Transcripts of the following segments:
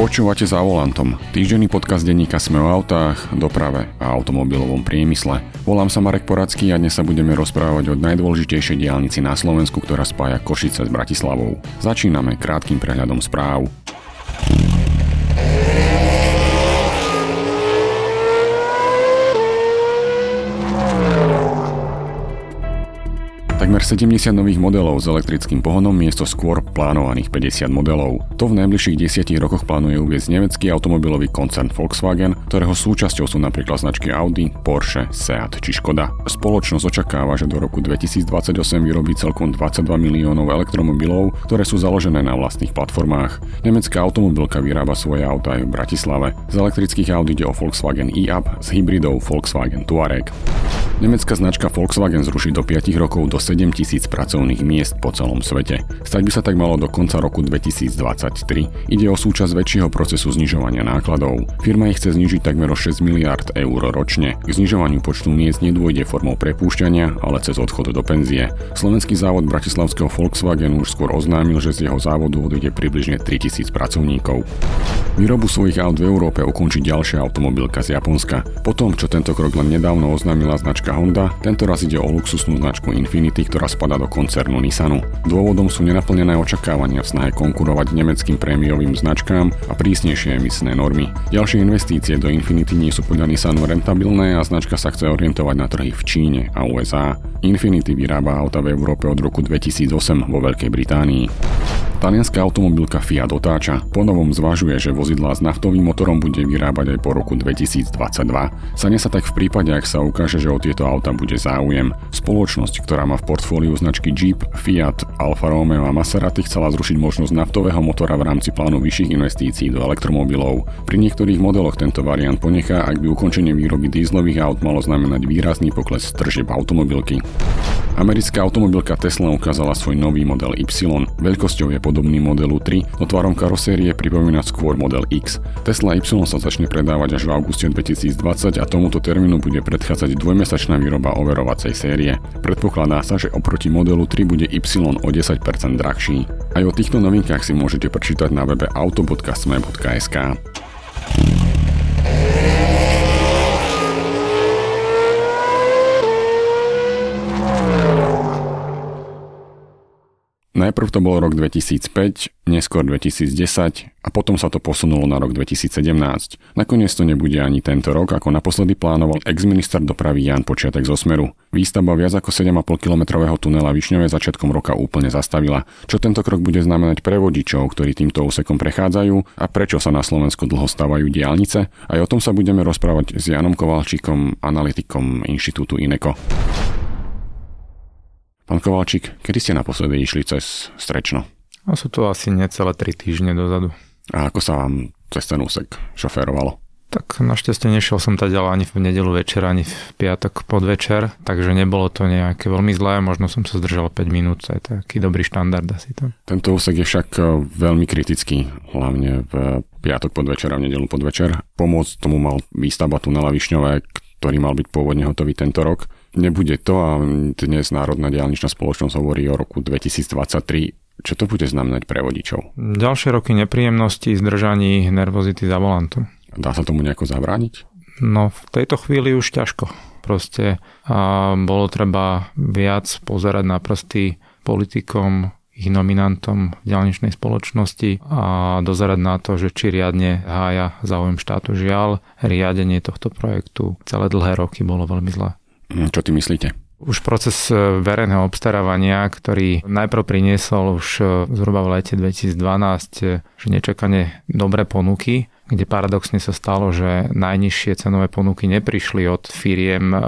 Počúvate za volantom. Týždenný podcast denníka Sme o autách, doprave a automobilovom priemysle. Volám sa Marek Poradský a dnes sa budeme rozprávať o najdôležitejšej diálnici na Slovensku, ktorá spája Košice s Bratislavou. Začíname krátkým prehľadom správ. Takmer 70 nových modelov s elektrickým pohonom miesto skôr plánovaných 50 modelov. To v najbližších 10 rokoch plánuje uviezť nemecký automobilový koncern Volkswagen, ktorého súčasťou sú napríklad značky Audi, Porsche, Seat či Škoda. Spoločnosť očakáva, že do roku 2028 vyrobí celkom 22 miliónov elektromobilov, ktoré sú založené na vlastných platformách. Nemecká automobilka vyrába svoje auta aj v Bratislave. Z elektrických Audi ide o Volkswagen e-up, z hybridov Volkswagen Touareg. Nemecká značka Volkswagen zruší do 5 rokov do 7 7 tisíc pracovných miest po celom svete. Stať by sa tak malo do konca roku 2023. Ide o súčasť väčšieho procesu znižovania nákladov. Firma ich chce znižiť takmer o 6 miliard eur ročne. K znižovaniu počtu miest nedôjde formou prepúšťania, ale cez odchod do penzie. Slovenský závod bratislavského Volkswagenu už skôr oznámil, že z jeho závodu odíde približne 3000 pracovníkov. Výrobu svojich aut v Európe ukončí ďalšia automobilka z Japonska. Po tom, čo tento krok len nedávno oznámila značka Honda, tento raz ide o luxusnú značku Infinity, ktorá spada do koncernu Nissanu. Dôvodom sú nenaplnené očakávania v snahe konkurovať nemeckým prémiovým značkám a prísnejšie emisné normy. Ďalšie investície do Infinity nie sú podľa Nissanu rentabilné a značka sa chce orientovať na trhy v Číne a USA. Infinity vyrába auta v Európe od roku 2008 vo Veľkej Británii. Talianská automobilka Fiat otáča. Ponovom zvažuje, že vozidlá s naftovým motorom bude vyrábať aj po roku 2022. Sane sa tak v prípade, ak sa ukáže, že o tieto auta bude záujem. Spoločnosť, ktorá má v portfóliu značky Jeep, Fiat, Alfa Romeo a Maserati chcela zrušiť možnosť naftového motora v rámci plánu vyšších investícií do elektromobilov. Pri niektorých modeloch tento variant ponechá, ak by ukončenie výroby dízlových aut malo znamenať výrazný pokles tržieb automobilky. Americká automobilka Tesla ukázala svoj nový model Y. Veľkosťou je podobný modelu 3, no tvarom karosérie pripomína skôr model X. Tesla Y sa začne predávať až v auguste 2020 a tomuto termínu bude predchádzať dvojmesačná výroba overovacej série. Predpokladá sa, že oproti modelu 3 bude Y o 10% drahší. Aj o týchto novinkách si môžete prečítať na webe auto.sme.sk. Najprv to bol rok 2005, neskôr 2010 a potom sa to posunulo na rok 2017. Nakoniec to nebude ani tento rok, ako naposledy plánoval ex-minister dopravy Jan Počiatek zo Smeru. Výstavba viac ako 7,5 kilometrového tunela Višňové začiatkom roka úplne zastavila. Čo tento krok bude znamenať pre vodičov, ktorí týmto úsekom prechádzajú a prečo sa na Slovensku dlho stávajú diálnice? Aj o tom sa budeme rozprávať s Janom Kovalčíkom, analytikom Inštitútu INECO. Pán Kovalčík, kedy ste naposledy išli cez Strečno? A sú to asi necelé 3 týždne dozadu. A ako sa vám cez ten úsek šoférovalo? Tak našťastie nešiel som tady ani v nedelu večer, ani v piatok podvečer, takže nebolo to nejaké veľmi zlé, možno som sa zdržal 5 minút, to je taký dobrý štandard asi to. Tento úsek je však e, veľmi kritický, hlavne v piatok podvečer a v nedelu podvečer. Pomôcť tomu mal výstavba tunela Višňové, ktorý mal byť pôvodne hotový tento rok. Nebude to a dnes Národná diálničná spoločnosť hovorí o roku 2023. Čo to bude znamenať pre vodičov? Ďalšie roky nepríjemnosti, zdržaní, nervozity za volantom. Dá sa tomu nejako zabrániť? No v tejto chvíli už ťažko. Proste a bolo treba viac pozerať na prsty politikom, ich nominantom v ďalničnej spoločnosti a dozerať na to, že či riadne hája záujem štátu. Žiaľ, riadenie tohto projektu celé dlhé roky bolo veľmi zlé. Hm, čo ty myslíte? Už proces e, verejného obstarávania, ktorý najprv priniesol už e, zhruba v lete 2012, e, že nečakane dobré ponuky, kde paradoxne sa stalo, že najnižšie cenové ponuky neprišli od firiem, e,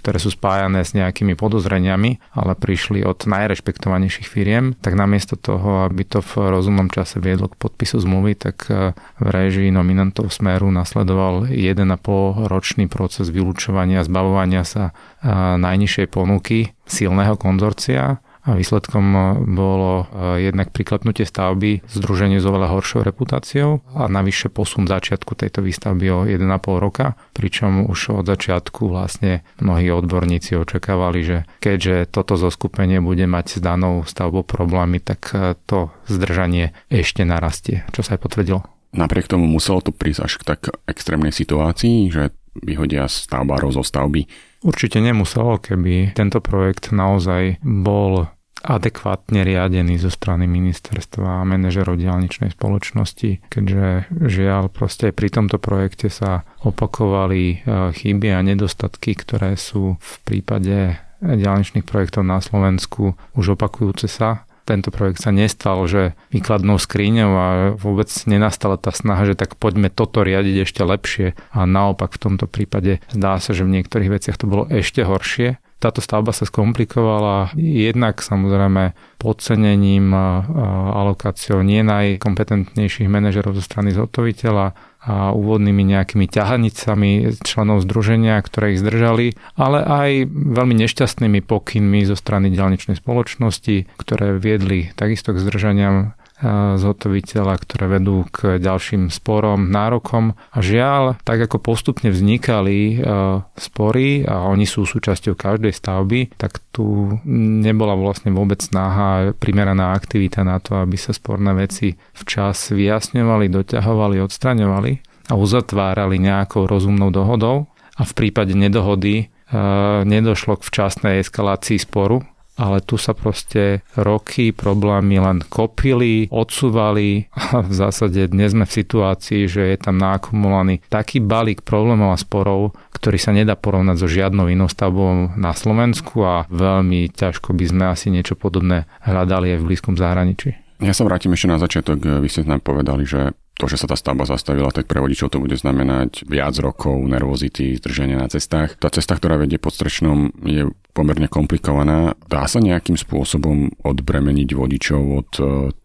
ktoré sú spájané s nejakými podozreniami, ale prišli od najrešpektovanejších firiem, tak namiesto toho, aby to v rozumnom čase viedlo k podpisu zmluvy, tak e, v režii nominantov Smeru nasledoval 1,5 ročný proces vylúčovania, zbavovania sa e, najnižšej ponuky silného konzorcia výsledkom e, bolo e, jednak priklepnutie stavby združenie s oveľa horšou reputáciou a navyše posun začiatku tejto výstavby o 1,5 roka, pričom už od začiatku vlastne mnohí odborníci očakávali, že keďže toto zoskupenie bude mať s danou stavbou problémy, tak e, to zdržanie ešte narastie, čo sa aj potvrdilo. napriek tomu muselo to prísť až k tak extrémnej situácii, že vyhodia stavbárov zo stavby. Určite nemuselo, keby tento projekt naozaj bol adekvátne riadený zo strany ministerstva a manažerov diálničnej spoločnosti, keďže žiaľ proste pri tomto projekte sa opakovali e, chyby a nedostatky, ktoré sú v prípade diálničných projektov na Slovensku už opakujúce sa. Tento projekt sa nestal, že výkladnou skriňou a vôbec nenastala tá snaha, že tak poďme toto riadiť ešte lepšie. A naopak v tomto prípade zdá sa, že v niektorých veciach to bolo ešte horšie táto stavba sa skomplikovala jednak samozrejme podcenením alokáciou nie najkompetentnejších manažerov zo strany zhotoviteľa a úvodnými nejakými ťahanicami členov združenia, ktoré ich zdržali, ale aj veľmi nešťastnými pokynmi zo strany ďalničnej spoločnosti, ktoré viedli takisto k zdržaniam zhotoviteľa, ktoré vedú k ďalším sporom, nárokom. A žiaľ, tak ako postupne vznikali e, spory a oni sú súčasťou každej stavby, tak tu nebola vlastne vôbec snaha, primeraná aktivita na to, aby sa sporné veci včas vyjasňovali, doťahovali, odstraňovali a uzatvárali nejakou rozumnou dohodou. A v prípade nedohody e, nedošlo k včasnej eskalácii sporu, ale tu sa proste roky problémy len kopili, odsúvali a v zásade dnes sme v situácii, že je tam nakumulovaný taký balík problémov a sporov, ktorý sa nedá porovnať so žiadnou inou stavbou na Slovensku a veľmi ťažko by sme asi niečo podobné hľadali aj v blízkom zahraničí. Ja sa vrátim ešte na začiatok. Vy ste nám povedali, že to, že sa tá stavba zastavila, tak pre vodičov to bude znamenať viac rokov nervozity, zdržania na cestách. Tá cesta, ktorá vedie pod Strečnom, je pomerne komplikovaná. Dá sa nejakým spôsobom odbremeniť vodičov od e,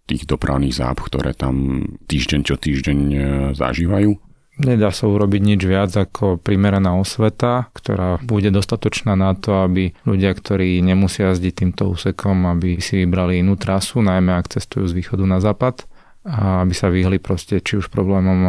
tých dopravných záp, ktoré tam týždeň čo týždeň e, zažívajú? Nedá sa urobiť nič viac ako primeraná osveta, ktorá bude dostatočná na to, aby ľudia, ktorí nemusia jazdiť týmto úsekom, aby si vybrali inú trasu, najmä ak cestujú z východu na západ aby sa vyhli proste či už problémom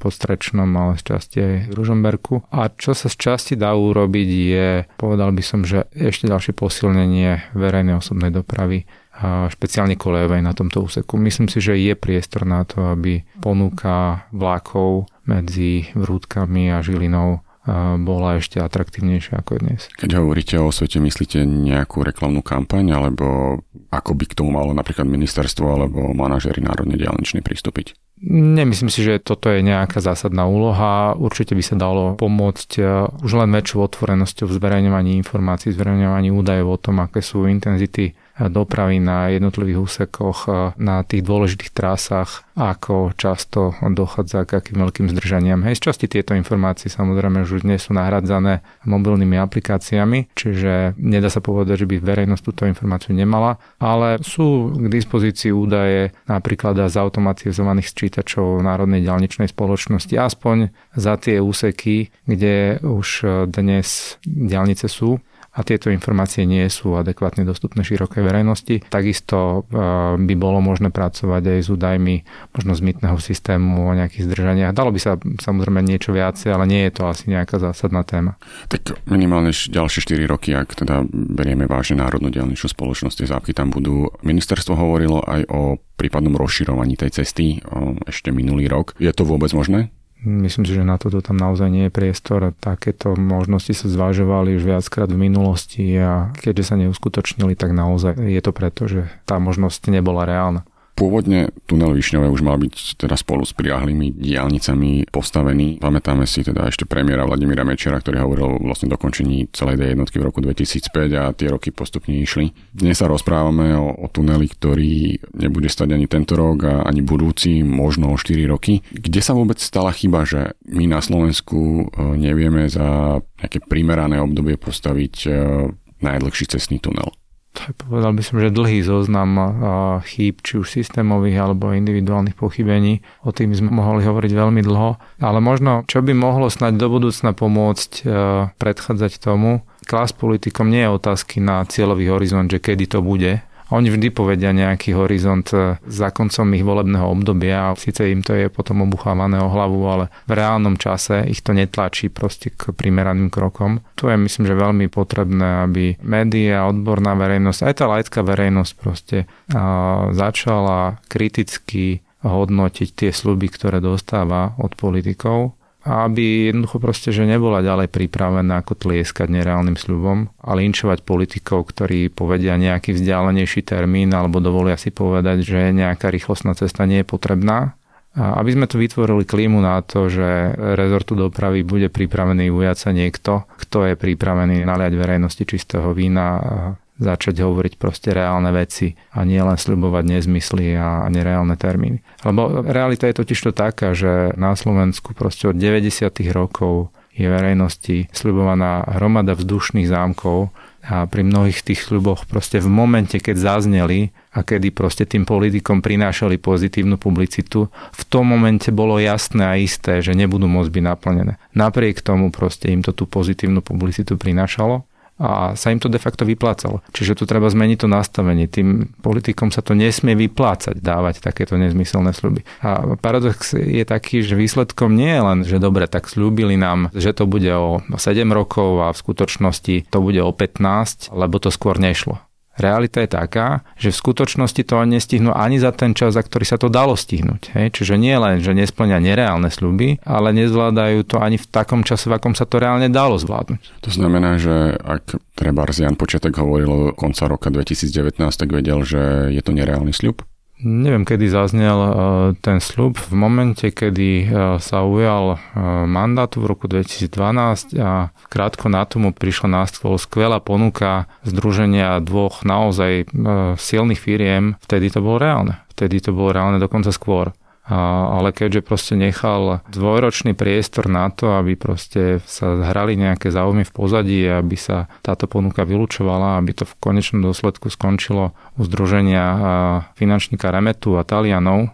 pod Strečnom, ale z časti aj v Ružomberku. A čo sa z časti dá urobiť je, povedal by som, že ešte ďalšie posilnenie verejnej osobnej dopravy a špeciálne kolejovej na tomto úseku. Myslím si, že je priestor na to, aby ponuka vlákov medzi Vrútkami a Žilinou bola ešte atraktívnejšia ako dnes. Keď hovoríte o svete, myslíte nejakú reklamnú kampaň, alebo ako by k tomu malo napríklad ministerstvo alebo manažery národnej diálničnej pristúpiť? Nemyslím si, že toto je nejaká zásadná úloha. Určite by sa dalo pomôcť e, už len väčšou otvorenosťou v zverejňovaní informácií, zverejňovaní údajov o tom, aké sú intenzity dopravy na jednotlivých úsekoch, na tých dôležitých trasách, ako často dochádza k akým veľkým zdržaniam. Hej, z časti tieto informácie samozrejme už dnes sú nahradzané mobilnými aplikáciami, čiže nedá sa povedať, že by verejnosť túto informáciu nemala, ale sú k dispozícii údaje napríklad z automatizovaných sčítačov Národnej ďalničnej spoločnosti, aspoň za tie úseky, kde už dnes ďalnice sú a tieto informácie nie sú adekvátne dostupné širokej verejnosti. Takisto e, by bolo možné pracovať aj s údajmi možno z mytného systému o nejakých zdržaniach. Dalo by sa samozrejme niečo viacej, ale nie je to asi nejaká zásadná téma. Tak minimálne ďalšie 4 roky, ak teda berieme vážne národnú dielničnú spoločnosť, tie zápky tam budú. Ministerstvo hovorilo aj o prípadnom rozširovaní tej cesty ešte minulý rok. Je to vôbec možné? Myslím si, že na toto tam naozaj nie je priestor. Takéto možnosti sa zvažovali už viackrát v minulosti a keďže sa neuskutočnili, tak naozaj je to preto, že tá možnosť nebola reálna. Pôvodne tunel Višňové už mal byť teda spolu s priahlými diálnicami postavený. Pamätáme si teda ešte premiéra Vladimíra Mečera, ktorý hovoril o vlastne dokončení celej tej jednotky v roku 2005 a tie roky postupne išli. Dnes sa rozprávame o, o tuneli, ktorý nebude stať ani tento rok a ani budúci, možno o 4 roky. Kde sa vôbec stala chyba, že my na Slovensku e, nevieme za nejaké primerané obdobie postaviť e, najdlhší cestný tunel? Povedal by som, že dlhý zoznam chýb, či už systémových alebo individuálnych pochybení. O tým sme mohli hovoriť veľmi dlho. Ale možno, čo by mohlo snať do budúcna pomôcť predchádzať tomu, klas politikom nie je otázky na cieľový horizont, že kedy to bude, oni vždy povedia nejaký horizont e, za koncom ich volebného obdobia a síce im to je potom obuchávané o hlavu, ale v reálnom čase ich to netlačí proste k primeraným krokom. Tu je myslím, že veľmi potrebné, aby média, odborná verejnosť, aj tá laická verejnosť proste začala kriticky hodnotiť tie sluby, ktoré dostáva od politikov aby jednoducho proste, že nebola ďalej pripravená ako tlieskať nereálnym sľubom a linčovať politikov, ktorí povedia nejaký vzdialenejší termín alebo dovolia si povedať, že nejaká rýchlostná cesta nie je potrebná. A aby sme tu vytvorili klímu na to, že rezortu dopravy bude pripravený ujať sa niekto, kto je pripravený naliať verejnosti čistého vína začať hovoriť proste reálne veci a nie len sľubovať nezmysly a nereálne termíny. Lebo realita je totiž to taká, že na Slovensku proste od 90. rokov je verejnosti sľubovaná hromada vzdušných zámkov a pri mnohých tých sľuboch proste v momente, keď zazneli a kedy proste tým politikom prinášali pozitívnu publicitu, v tom momente bolo jasné a isté, že nebudú môcť byť naplnené. Napriek tomu proste im to tú pozitívnu publicitu prinášalo a sa im to de facto vyplácalo. Čiže tu treba zmeniť to nastavenie. Tým politikom sa to nesmie vyplácať, dávať takéto nezmyselné sľuby. A paradox je taký, že výsledkom nie je len, že dobre, tak slúbili nám, že to bude o 7 rokov a v skutočnosti to bude o 15, lebo to skôr nešlo. Realita je taká, že v skutočnosti to nestihnú ani za ten čas, za ktorý sa to dalo stihnúť. Hej? Čiže nie len, že nesplňa nereálne sľuby, ale nezvládajú to ani v takom čase, v akom sa to reálne dalo zvládnuť. To znamená, že ak treba Jan Počiatek hovoril o konca roka 2019, tak vedel, že je to nereálny sľub? Neviem, kedy zaznel e, ten slub. V momente, kedy e, sa ujal e, mandátu v roku 2012 a krátko na tomu prišla na stôl skvelá ponuka združenia dvoch naozaj silných firiem, vtedy to bolo reálne. Vtedy to bolo reálne dokonca skôr ale keďže proste nechal dvojročný priestor na to, aby proste sa hrali nejaké záujmy v pozadí, aby sa táto ponuka vylúčovala, aby to v konečnom dôsledku skončilo u združenia finančníka Remetu a Talianov,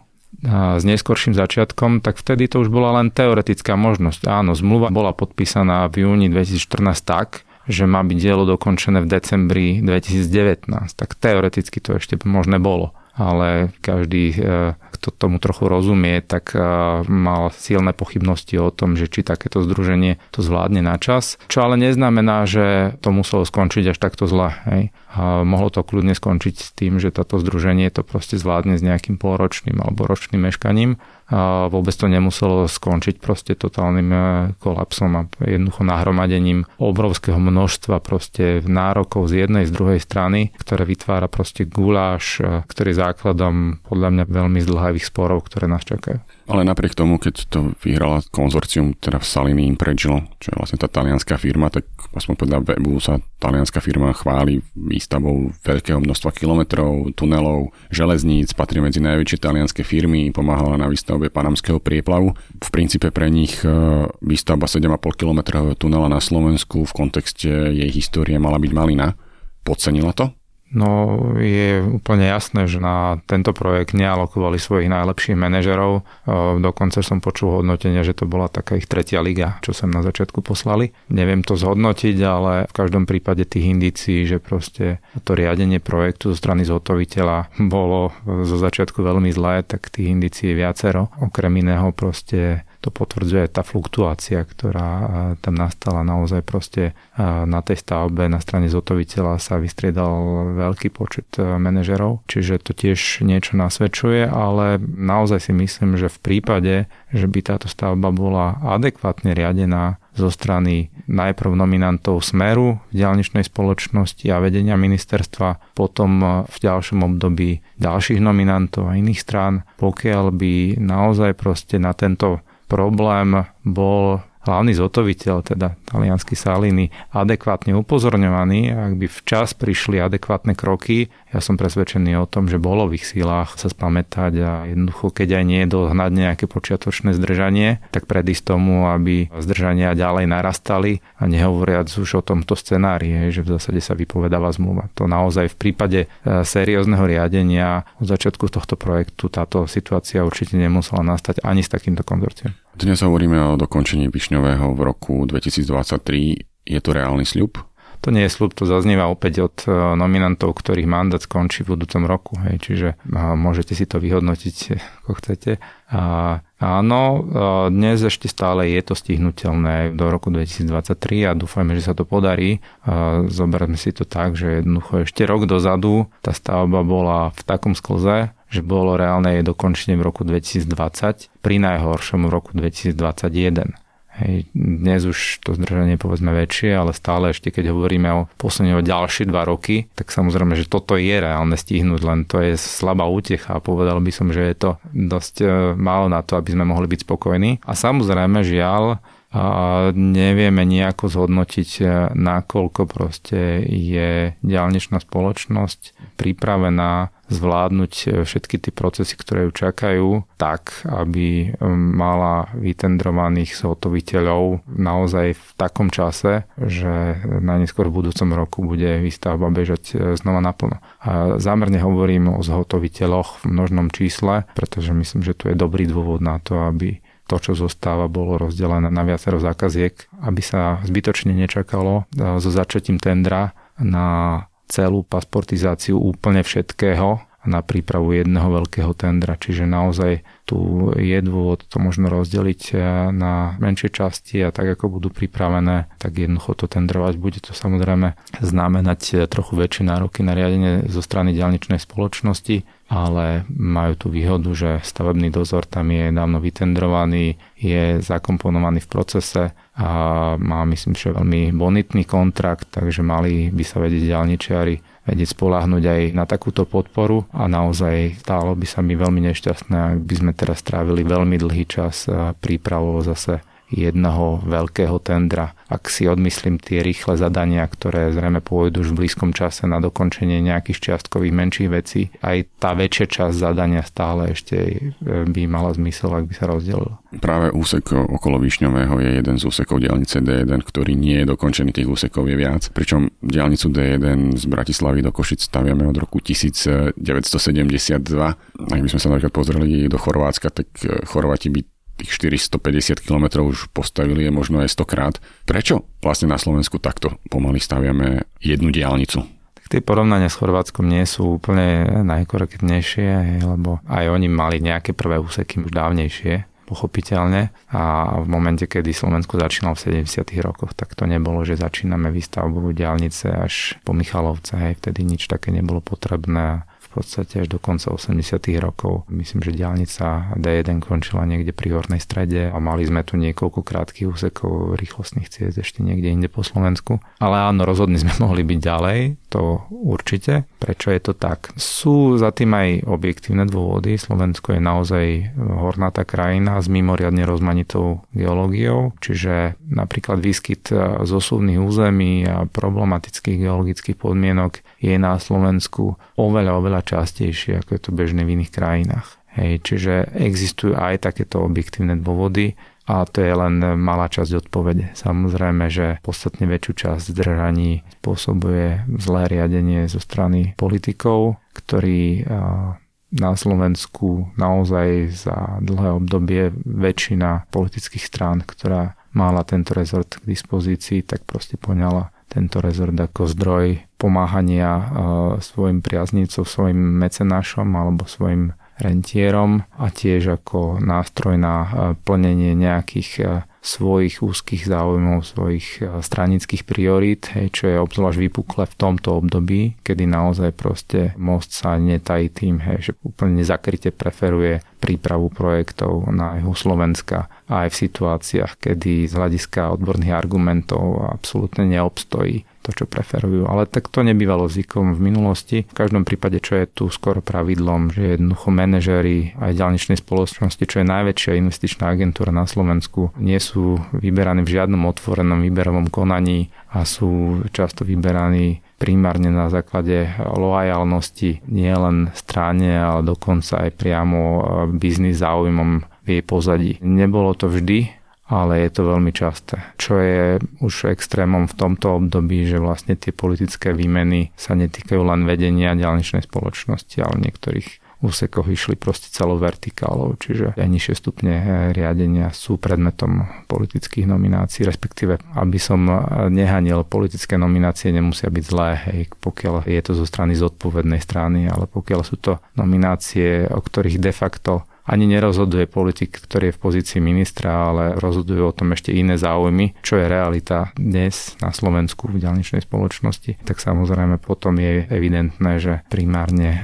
s neskorším začiatkom, tak vtedy to už bola len teoretická možnosť. Áno, zmluva bola podpísaná v júni 2014 tak, že má byť dielo dokončené v decembri 2019. Tak teoreticky to ešte možné bolo ale každý, e, kto tomu trochu rozumie, tak e, mal silné pochybnosti o tom, že či takéto združenie to zvládne na čas. Čo ale neznamená, že to muselo skončiť až takto zle. Hej. A mohlo to kľudne skončiť s tým, že toto združenie to proste zvládne s nejakým polročným alebo ročným meškaním vôbec to nemuselo skončiť proste totálnym e, kolapsom a jednoducho nahromadením obrovského množstva proste nárokov z jednej, z druhej strany, ktoré vytvára proste guláš, e, ktorý základom podľa mňa veľmi zdlhavých sporov, ktoré nás čakajú. Ale napriek tomu, keď to vyhrala konzorcium, teda v Salini Impregilo, čo je vlastne tá talianská firma, tak aspoň podľa webu sa talianská firma chváli výstavou veľkého množstva kilometrov, tunelov, železníc, patrí medzi najväčšie talianské firmy, pomáhala na výstavbe Panamského prieplavu. V princípe pre nich e, výstavba 7,5 km tunela na Slovensku v kontexte jej histórie mala byť malina. Podcenila to? No je úplne jasné, že na tento projekt nealokovali svojich najlepších manažerov. Dokonca som počul hodnotenie, že to bola taká ich tretia liga, čo sem na začiatku poslali. Neviem to zhodnotiť, ale v každom prípade tých indícií, že proste to riadenie projektu zo strany zhotoviteľa bolo zo začiatku veľmi zlé, tak tých indícií je viacero. Okrem iného proste to potvrdzuje tá fluktuácia, ktorá tam nastala. Naozaj proste na tej stavbe na strane zotoviteľa sa vystriedal veľký počet manažerov, čiže to tiež niečo nasvedčuje, ale naozaj si myslím, že v prípade, že by táto stavba bola adekvátne riadená zo strany najprv nominantov Smeru v diálničnej spoločnosti a vedenia ministerstva, potom v ďalšom období ďalších nominantov a iných strán, pokiaľ by naozaj proste na tento problém bol hlavný zotoviteľ, teda talianský Salini, adekvátne upozorňovaný, ak by včas prišli adekvátne kroky, ja som presvedčený o tom, že bolo v ich sílách sa spamätať a jednoducho, keď aj nie dohnať nejaké počiatočné zdržanie, tak predísť tomu, aby zdržania ďalej narastali a nehovoriac už o tomto scenári, že v zásade sa vypovedáva zmluva. To naozaj v prípade e, seriózneho riadenia od začiatku tohto projektu táto situácia určite nemusela nastať ani s takýmto konzorciom. Dnes hovoríme o dokončení Višňového v roku 2023. Je to reálny sľub? To nie je slub, to zaznieva opäť od e, nominantov, ktorých mandát skončí v budúcom roku. Hej, čiže môžete si to vyhodnotiť, ako chcete. A, áno, dnes ešte stále je to stihnutelné do roku 2023 a dúfajme, že sa to podarí. Zoberme si to tak, že jednoducho ešte rok dozadu tá stavba bola v takom sklze, že bolo reálne jej dokončenie v roku 2020, pri najhoršom v roku 2021. Hej, dnes už to zdržanie je povedzme väčšie, ale stále ešte keď hovoríme o o ďalšie dva roky, tak samozrejme, že toto je reálne stihnúť, len to je slabá útecha a povedal by som, že je to dosť e, málo na to, aby sme mohli byť spokojní. A samozrejme, žiaľ, a nevieme nejako zhodnotiť, e, nakoľko proste je diálničná spoločnosť pripravená zvládnuť e, všetky tie procesy, ktoré ju čakajú, tak, aby e, mala vytendrovaných zhotoviteľov naozaj v takom čase, že najneskôr v budúcom roku bude výstavba bežať znova naplno. A zámerne hovorím o zhotoviteľoch v množnom čísle, pretože myslím, že tu je dobrý dôvod na to, aby to, čo zostáva, bolo rozdelené na viacero zákaziek, aby sa zbytočne nečakalo e, so začatím tendra na celú pasportizáciu úplne všetkého na prípravu jedného veľkého tendra. Čiže naozaj tu je dôvod to možno rozdeliť eh, na menšie časti a tak ako budú pripravené, tak jednoducho to tendrovať. Bude to samozrejme znamenať eh, trochu väčšie nároky na riadenie zo strany diálničnej spoločnosti, ale majú tú výhodu, že stavebný dozor tam je dávno vytendrovaný, je zakomponovaný v procese a má myslím, že veľmi bonitný kontrakt, takže mali by sa vedieť diálničiari vedieť spolahnuť aj na takúto podporu a naozaj stálo by sa mi veľmi nešťastné, ak by sme teraz strávili veľmi dlhý čas prípravou zase jedného veľkého tendra. Ak si odmyslím tie rýchle zadania, ktoré zrejme pôjdu už v blízkom čase na dokončenie nejakých čiastkových menších vecí, aj tá väčšia časť zadania stále ešte by mala zmysel, ak by sa rozdelil. Práve úsek okolo Višňového je jeden z úsekov diálnice D1, ktorý nie je dokončený, tých úsekov je viac. Pričom diálnicu D1 z Bratislavy do Košic staviame od roku 1972. Ak by sme sa napríklad pozreli do Chorvátska, tak Chorváti by tých 450 km už postavili je možno aj 100 krát. Prečo vlastne na Slovensku takto pomaly staviame jednu diálnicu? Tak tie porovnania s Chorvátskom nie sú úplne najkorektnejšie, lebo aj oni mali nejaké prvé úseky už dávnejšie pochopiteľne a v momente, kedy Slovensko začínalo v 70. rokoch, tak to nebolo, že začíname výstavbu diálnice až po Michalovce, hej, vtedy nič také nebolo potrebné podstate až do konca 80 rokov. Myslím, že diálnica D1 končila niekde pri Hornej strede a mali sme tu niekoľko krátkých úsekov rýchlostných ciest ešte niekde inde po Slovensku. Ale áno, rozhodne sme mohli byť ďalej, to určite. Prečo je to tak? Sú za tým aj objektívne dôvody. Slovensko je naozaj hornatá krajina s mimoriadne rozmanitou geológiou, čiže napríklad výskyt zosuvných území a problematických geologických podmienok je na Slovensku oveľa, oveľa častejšie, ako je to bežné v iných krajinách. Hej, čiže existujú aj takéto objektívne dôvody a to je len malá časť odpovede. Samozrejme, že podstatne väčšiu časť zdržaní spôsobuje zlé riadenie zo strany politikov, ktorí na Slovensku naozaj za dlhé obdobie väčšina politických strán, ktorá mala tento rezort k dispozícii, tak proste poňala tento rezort ako zdroj pomáhania svojim priaznivcom, svojim mecenášom alebo svojim rentierom a tiež ako nástroj na e, plnenie nejakých e, svojich úzkých záujmov, svojich stranických priorít, čo je obzvlášť vypukle v tomto období, kedy naozaj proste most sa netají tým, hej, že úplne nezakryte preferuje prípravu projektov na juhu Slovenska. Aj v situáciách, kedy z hľadiska odborných argumentov absolútne neobstojí to, čo preferujú. Ale tak to nebývalo zvykom v minulosti. V každom prípade, čo je tu skoro pravidlom, že jednoducho manažéri aj ďalničnej spoločnosti, čo je najväčšia investičná agentúra na Slovensku, nie sú vyberaní v žiadnom otvorenom výberovom konaní a sú často vyberaní primárne na základe lojalnosti nie len strane, ale dokonca aj priamo biznis záujmom v jej pozadí. Nebolo to vždy, ale je to veľmi časté. Čo je už extrémom v tomto období, že vlastne tie politické výmeny sa netýkajú len vedenia ďalničnej spoločnosti, ale niektorých úsekoch išli proste celou vertikálou, čiže aj nižšie stupne eh, riadenia sú predmetom politických nominácií, respektíve aby som eh, nehanil politické nominácie nemusia byť zlé, hej, pokiaľ je to zo strany zodpovednej strany, ale pokiaľ sú to nominácie, o ktorých de facto ani nerozhoduje politik, ktorý je v pozícii ministra, ale rozhodujú o tom ešte iné záujmy, čo je realita dnes na Slovensku v ďalničnej spoločnosti, tak samozrejme potom je evidentné, že primárne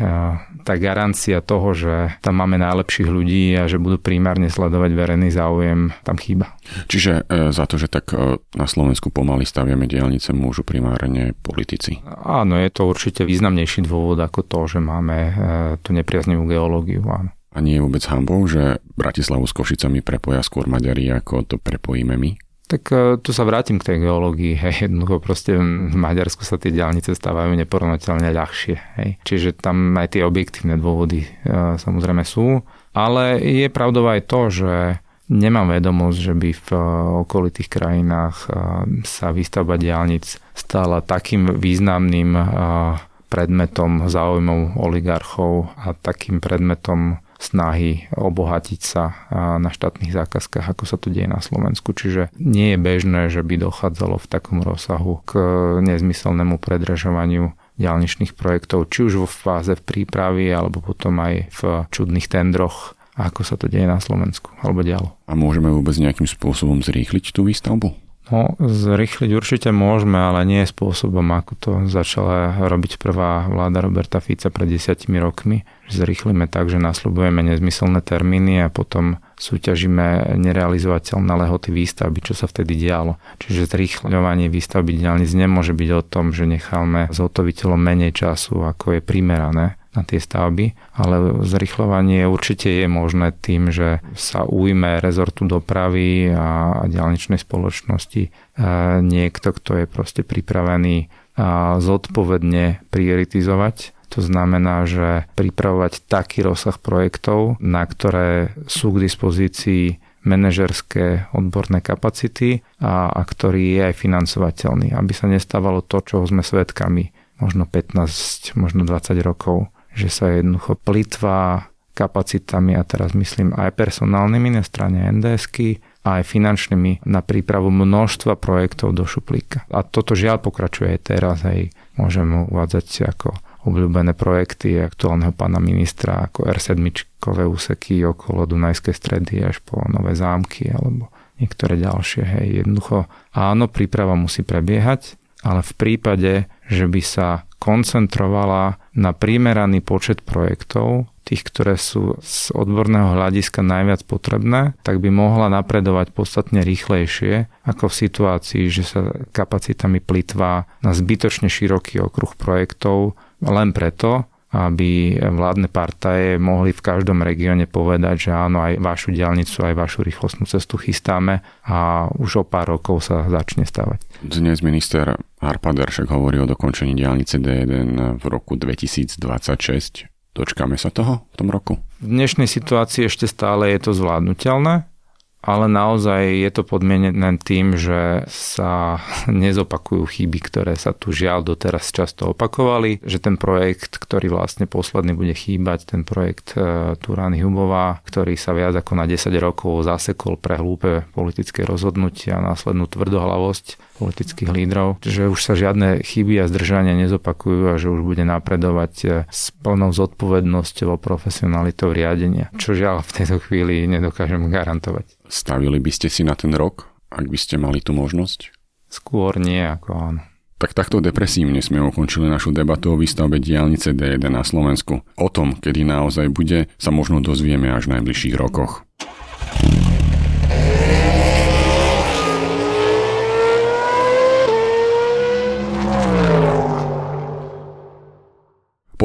tá garancia toho, že tam máme najlepších ľudí a že budú primárne sledovať verejný záujem, tam chýba. Čiže e, za to, že tak e, na Slovensku pomaly staviame diálnice, môžu primárne politici? Áno, je to určite významnejší dôvod ako to, že máme e, tú nepriaznivú geológiu. Áno. A nie je vôbec hambou, že Bratislavu s Košicami prepoja skôr Maďari, ako to prepojíme my? Tak e, tu sa vrátim k tej geológii. Hej. Jednoducho proste v Maďarsku sa tie diálnice stávajú neporovnateľne ľahšie. Hej. Čiže tam aj tie objektívne dôvody e, samozrejme sú. Ale je pravdou aj to, že nemám vedomosť, že by v e, okolitých krajinách sa výstavba diálnic stala takým významným predmetom záujmov oligarchov a takým predmetom snahy obohatiť sa na štátnych zákazkách, ako sa to deje na Slovensku. Čiže nie je bežné, že by dochádzalo v takom rozsahu k nezmyselnému predražovaniu diálničných projektov, či už vo fáze prípravy, alebo potom aj v čudných tendroch, ako sa to deje na Slovensku, alebo dialo. A môžeme vôbec nejakým spôsobom zrýchliť tú výstavbu? No, zrychliť určite môžeme, ale nie spôsobom, ako to začala robiť prvá vláda Roberta Fica pred desiatimi rokmi. Zrychlíme tak, že nasľubujeme nezmyselné termíny a potom súťažíme nerealizovateľné lehoty výstavby, čo sa vtedy dialo. Čiže zrýchľovanie výstavby diálnic nemôže byť o tom, že necháme zhotoviteľom menej času, ako je primerané na tie stavby, ale zrychľovanie určite je možné tým, že sa ujme rezortu dopravy a, ďalničnej spoločnosti e, niekto, kto je proste pripravený a zodpovedne prioritizovať. To znamená, že pripravovať taký rozsah projektov, na ktoré sú k dispozícii manažerské odborné kapacity a, a ktorý je aj financovateľný, aby sa nestávalo to, čo sme svedkami možno 15, možno 20 rokov, že sa jednoducho plitvá kapacitami a teraz myslím aj personálnymi na strane NDSky aj finančnými na prípravu množstva projektov do šuplíka. A toto žiaľ pokračuje aj teraz, aj môžem uvádzať ako obľúbené projekty aktuálneho pána ministra ako R7 úseky okolo Dunajskej stredy až po Nové zámky alebo niektoré ďalšie. Hej, jednoducho áno, príprava musí prebiehať, ale v prípade, že by sa koncentrovala na primeraný počet projektov, tých, ktoré sú z odborného hľadiska najviac potrebné, tak by mohla napredovať podstatne rýchlejšie, ako v situácii, že sa kapacitami plitvá na zbytočne široký okruh projektov. Len preto, aby vládne partaje mohli v každom regióne povedať, že áno, aj vašu diálnicu, aj vašu rýchlostnú cestu chystáme a už o pár rokov sa začne stavať. Dnes minister Arpad však hovorí o dokončení diálnice D1 v roku 2026. Dočkáme sa toho v tom roku? V dnešnej situácii ešte stále je to zvládnutelné, ale naozaj je to podmienené tým, že sa nezopakujú chyby, ktoré sa tu žiaľ doteraz často opakovali, že ten projekt, ktorý vlastne posledný bude chýbať, ten projekt e, Turány Hubová, ktorý sa viac ako na 10 rokov zasekol pre hlúpe politické rozhodnutia a následnú tvrdohlavosť politických lídrov, že už sa žiadne chyby a zdržania nezopakujú a že už bude napredovať e, s plnou zodpovednosťou a profesionalitou riadenia, čo žiaľ v tejto chvíli nedokážem garantovať. Stavili by ste si na ten rok, ak by ste mali tú možnosť? Skôr nie ako áno. Tak takto depresívne sme ukončili našu debatu o výstavbe diálnice D1 na Slovensku. O tom, kedy naozaj bude, sa možno dozvieme až v najbližších rokoch.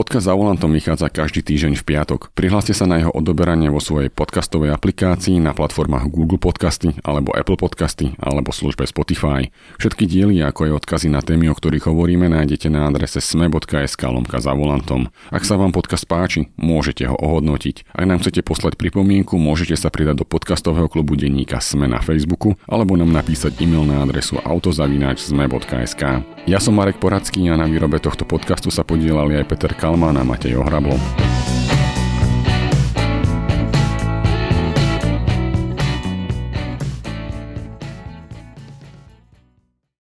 Podcast za volantom vychádza každý týždeň v piatok. Prihláste sa na jeho odoberanie vo svojej podcastovej aplikácii na platformách Google Podcasty alebo Apple Podcasty alebo službe Spotify. Všetky diely ako aj odkazy na témy, o ktorých hovoríme, nájdete na adrese sme.sk lomka za volantom. Ak sa vám podcast páči, môžete ho ohodnotiť. Ak nám chcete poslať pripomienku, môžete sa pridať do podcastového klubu denníka Sme na Facebooku alebo nám napísať e-mail na adresu autozavináč.sme.sk. Ja som Marek Poradský a na výrobe tohto podcastu sa podielali aj Peter Kalmán a Matej Ohrablo.